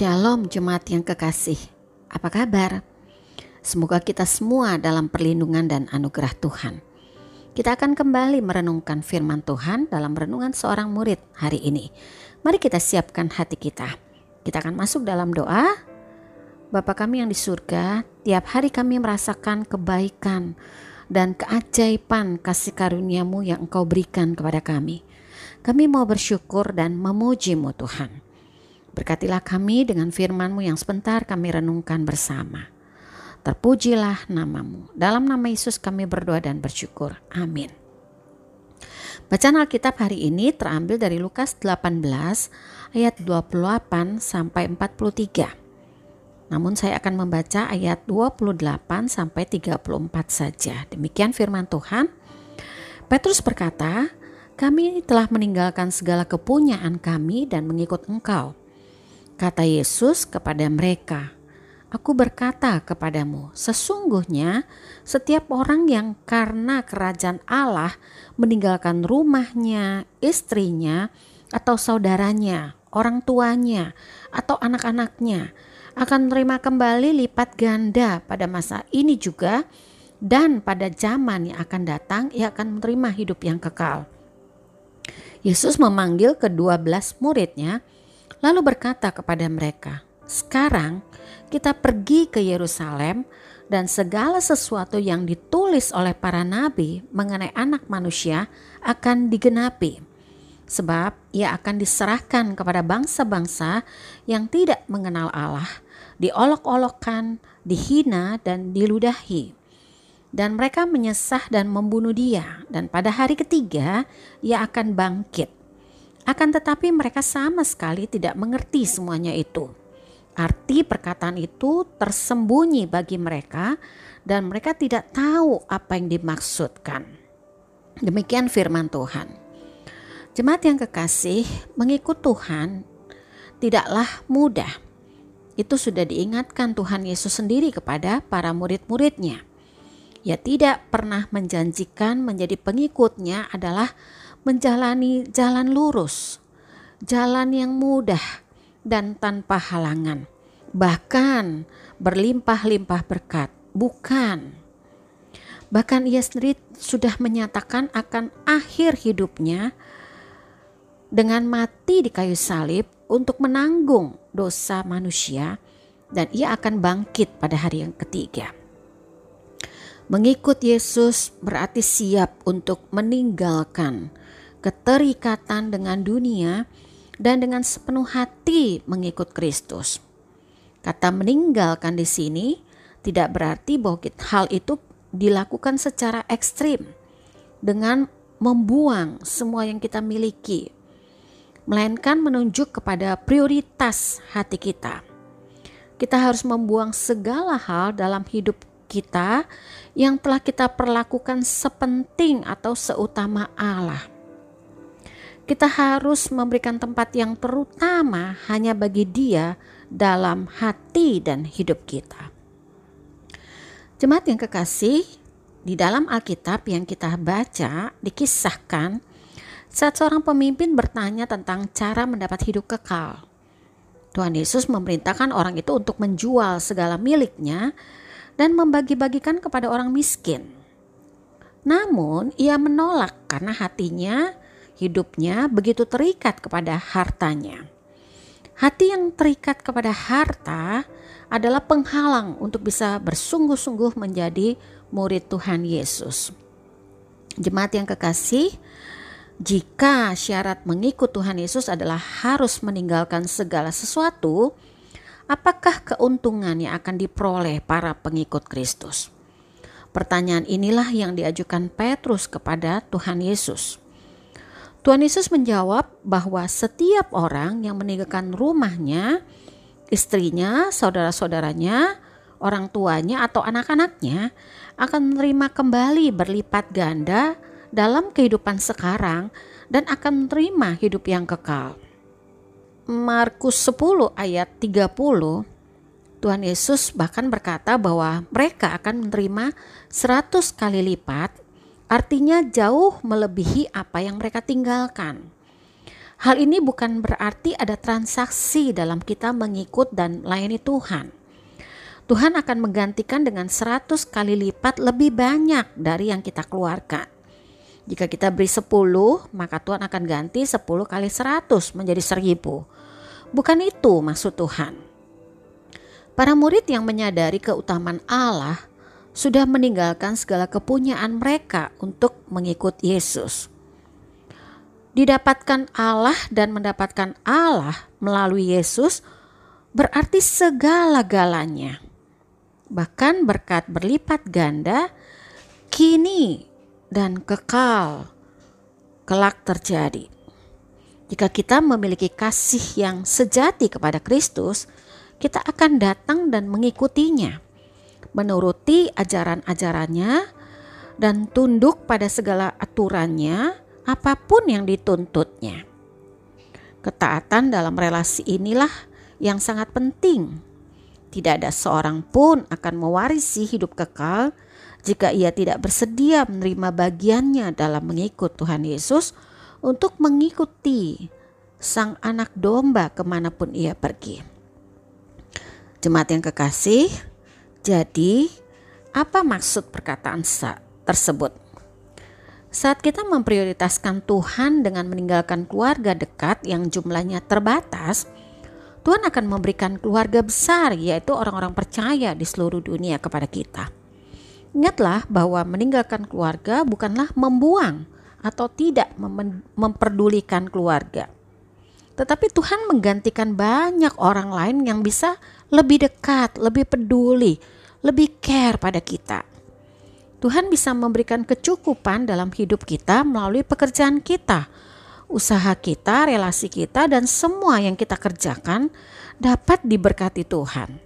Shalom jemaat yang kekasih. Apa kabar? Semoga kita semua dalam perlindungan dan anugerah Tuhan. Kita akan kembali merenungkan firman Tuhan dalam renungan seorang murid hari ini. Mari kita siapkan hati kita. Kita akan masuk dalam doa. Bapa kami yang di surga, tiap hari kami merasakan kebaikan dan keajaiban kasih karuniamu yang engkau berikan kepada kami. Kami mau bersyukur dan memujimu Tuhan. Berkatilah kami dengan firman-Mu yang sebentar kami renungkan bersama. Terpujilah namamu. Dalam nama Yesus kami berdoa dan bersyukur. Amin. Bacaan Alkitab hari ini terambil dari Lukas 18 ayat 28 sampai 43. Namun saya akan membaca ayat 28 sampai 34 saja. Demikian firman Tuhan. Petrus berkata, "Kami telah meninggalkan segala kepunyaan kami dan mengikut Engkau." Kata Yesus kepada mereka, Aku berkata kepadamu, sesungguhnya setiap orang yang karena kerajaan Allah meninggalkan rumahnya, istrinya, atau saudaranya, orang tuanya, atau anak-anaknya, akan menerima kembali lipat ganda pada masa ini juga, dan pada zaman yang akan datang ia akan menerima hidup yang kekal. Yesus memanggil kedua belas muridnya, lalu berkata kepada mereka, "Sekarang kita pergi ke Yerusalem, dan segala sesuatu yang ditulis oleh para nabi mengenai Anak Manusia akan digenapi." Sebab ia akan diserahkan kepada bangsa-bangsa yang tidak mengenal Allah, diolok-olokkan, dihina, dan diludahi dan mereka menyesah dan membunuh dia dan pada hari ketiga ia akan bangkit akan tetapi mereka sama sekali tidak mengerti semuanya itu. Arti perkataan itu tersembunyi bagi mereka dan mereka tidak tahu apa yang dimaksudkan. Demikian firman Tuhan. Jemaat yang kekasih, mengikut Tuhan tidaklah mudah. Itu sudah diingatkan Tuhan Yesus sendiri kepada para murid-muridnya. Ia tidak pernah menjanjikan menjadi pengikutnya adalah menjalani jalan lurus, jalan yang mudah dan tanpa halangan, bahkan berlimpah-limpah berkat. Bukan, bahkan ia sendiri sudah menyatakan akan akhir hidupnya dengan mati di kayu salib untuk menanggung dosa manusia, dan ia akan bangkit pada hari yang ketiga. Mengikut Yesus berarti siap untuk meninggalkan keterikatan dengan dunia dan dengan sepenuh hati mengikut Kristus. Kata meninggalkan di sini tidak berarti bahwa hal itu dilakukan secara ekstrim dengan membuang semua yang kita miliki, melainkan menunjuk kepada prioritas hati kita. Kita harus membuang segala hal dalam hidup kita yang telah kita perlakukan sepenting atau seutama Allah kita harus memberikan tempat yang terutama hanya bagi Dia dalam hati dan hidup kita. Jemaat yang kekasih, di dalam Alkitab yang kita baca dikisahkan saat seorang pemimpin bertanya tentang cara mendapat hidup kekal. Tuhan Yesus memerintahkan orang itu untuk menjual segala miliknya dan membagi-bagikan kepada orang miskin. Namun, ia menolak karena hatinya hidupnya begitu terikat kepada hartanya. Hati yang terikat kepada harta adalah penghalang untuk bisa bersungguh-sungguh menjadi murid Tuhan Yesus. Jemaat yang kekasih, jika syarat mengikut Tuhan Yesus adalah harus meninggalkan segala sesuatu, apakah keuntungan yang akan diperoleh para pengikut Kristus? Pertanyaan inilah yang diajukan Petrus kepada Tuhan Yesus. Tuhan Yesus menjawab bahwa setiap orang yang meninggalkan rumahnya, istrinya, saudara-saudaranya, orang tuanya, atau anak-anaknya akan menerima kembali berlipat ganda dalam kehidupan sekarang dan akan menerima hidup yang kekal. Markus 10 ayat 30 Tuhan Yesus bahkan berkata bahwa mereka akan menerima 100 kali lipat artinya jauh melebihi apa yang mereka tinggalkan. Hal ini bukan berarti ada transaksi dalam kita mengikut dan melayani Tuhan. Tuhan akan menggantikan dengan 100 kali lipat lebih banyak dari yang kita keluarkan. Jika kita beri 10, maka Tuhan akan ganti 10 kali 100 menjadi 1000. Bukan itu maksud Tuhan. Para murid yang menyadari keutamaan Allah sudah meninggalkan segala kepunyaan mereka untuk mengikut Yesus didapatkan Allah dan mendapatkan Allah melalui Yesus berarti segala-galanya. Bahkan berkat berlipat ganda kini dan kekal kelak terjadi. Jika kita memiliki kasih yang sejati kepada Kristus, kita akan datang dan mengikutinya, menuruti ajaran-ajarannya, dan tunduk pada segala aturannya apa pun yang dituntutnya. Ketaatan dalam relasi inilah yang sangat penting. Tidak ada seorang pun akan mewarisi hidup kekal jika ia tidak bersedia menerima bagiannya dalam mengikut Tuhan Yesus untuk mengikuti sang anak domba ke mana pun ia pergi. Jemaat yang kekasih, jadi apa maksud perkataan tersebut? Saat kita memprioritaskan Tuhan dengan meninggalkan keluarga dekat yang jumlahnya terbatas, Tuhan akan memberikan keluarga besar, yaitu orang-orang percaya di seluruh dunia kepada kita. Ingatlah bahwa meninggalkan keluarga bukanlah membuang atau tidak mem memperdulikan keluarga, tetapi Tuhan menggantikan banyak orang lain yang bisa lebih dekat, lebih peduli, lebih care pada kita. Tuhan bisa memberikan kecukupan dalam hidup kita melalui pekerjaan kita, usaha kita, relasi kita, dan semua yang kita kerjakan dapat diberkati Tuhan.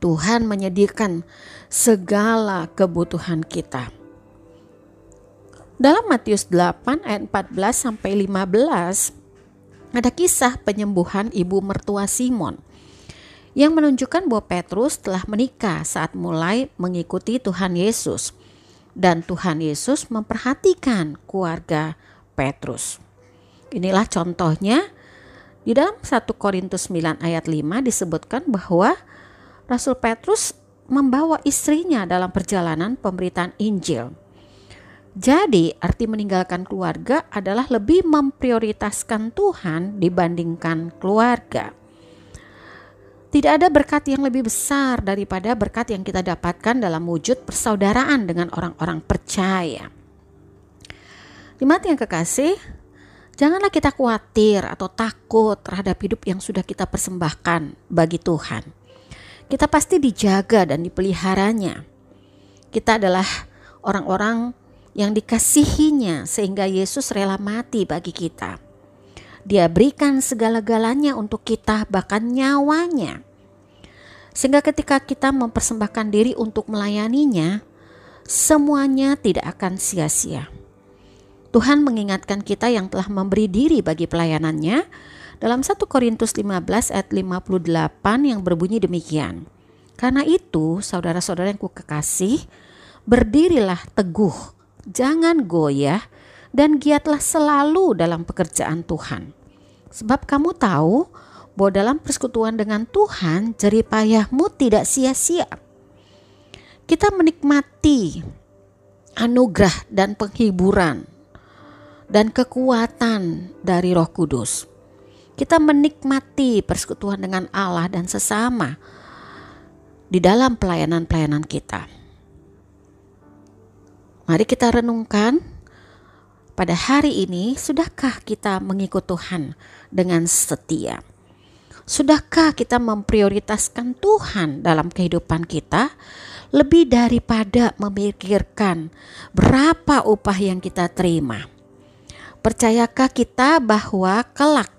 Tuhan menyediakan segala kebutuhan kita. Dalam Matius 8 ayat 14 sampai 15 ada kisah penyembuhan ibu mertua Simon yang menunjukkan bahwa Petrus telah menikah saat mulai mengikuti Tuhan Yesus dan Tuhan Yesus memperhatikan keluarga Petrus. Inilah contohnya di dalam 1 Korintus 9 ayat 5 disebutkan bahwa Rasul Petrus membawa istrinya dalam perjalanan pemberitaan Injil. Jadi, arti meninggalkan keluarga adalah lebih memprioritaskan Tuhan dibandingkan keluarga. Tidak ada berkat yang lebih besar daripada berkat yang kita dapatkan dalam wujud persaudaraan dengan orang-orang percaya. Jemaat yang kekasih, janganlah kita khawatir atau takut terhadap hidup yang sudah kita persembahkan bagi Tuhan. Kita pasti dijaga dan dipeliharanya. Kita adalah orang-orang yang dikasihinya sehingga Yesus rela mati bagi kita. Dia berikan segala-galanya untuk kita, bahkan nyawanya. Sehingga ketika kita mempersembahkan diri untuk melayaninya, semuanya tidak akan sia-sia. Tuhan mengingatkan kita yang telah memberi diri bagi pelayanannya dalam 1 Korintus 15 ayat 58 yang berbunyi demikian. Karena itu, saudara-saudara yang kukasih, berdirilah teguh, jangan goyah, dan giatlah selalu dalam pekerjaan Tuhan. Sebab kamu tahu bahwa dalam persekutuan dengan Tuhan jeripayahmu tidak sia-sia. Kita menikmati anugerah dan penghiburan dan kekuatan dari Roh Kudus. Kita menikmati persekutuan dengan Allah dan sesama di dalam pelayanan-pelayanan kita. Mari kita renungkan pada hari ini, sudahkah kita mengikut Tuhan dengan setia? Sudahkah kita memprioritaskan Tuhan dalam kehidupan kita lebih daripada memikirkan berapa upah yang kita terima? Percayakah kita bahwa kelak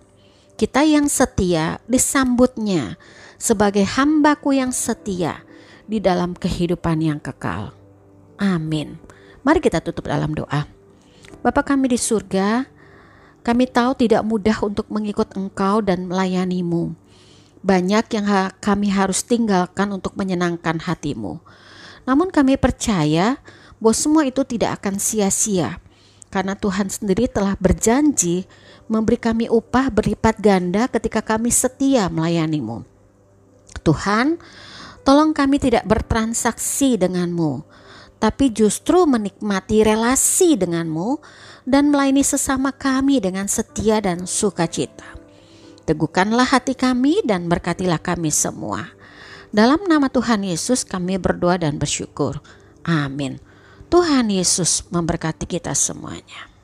kita yang setia disambutnya sebagai hambaku yang setia di dalam kehidupan yang kekal? Amin. Mari kita tutup dalam doa. Bapa kami di surga, kami tahu tidak mudah untuk mengikut Engkau dan melayanimu. Banyak yang ha kami harus tinggalkan untuk menyenangkan hatimu. Namun kami percaya bahwa semua itu tidak akan sia-sia karena Tuhan sendiri telah berjanji memberi kami upah berlipat ganda ketika kami setia melayanimu. Tuhan, tolong kami tidak bertransaksi denganmu, tapi justru menikmati relasi denganmu dan melayani sesama kami dengan setia dan sukacita. Teguhkanlah hati kami dan berkatilah kami semua. Dalam nama Tuhan Yesus kami berdoa dan bersyukur. Amin. Tuhan Yesus memberkati kita semuanya.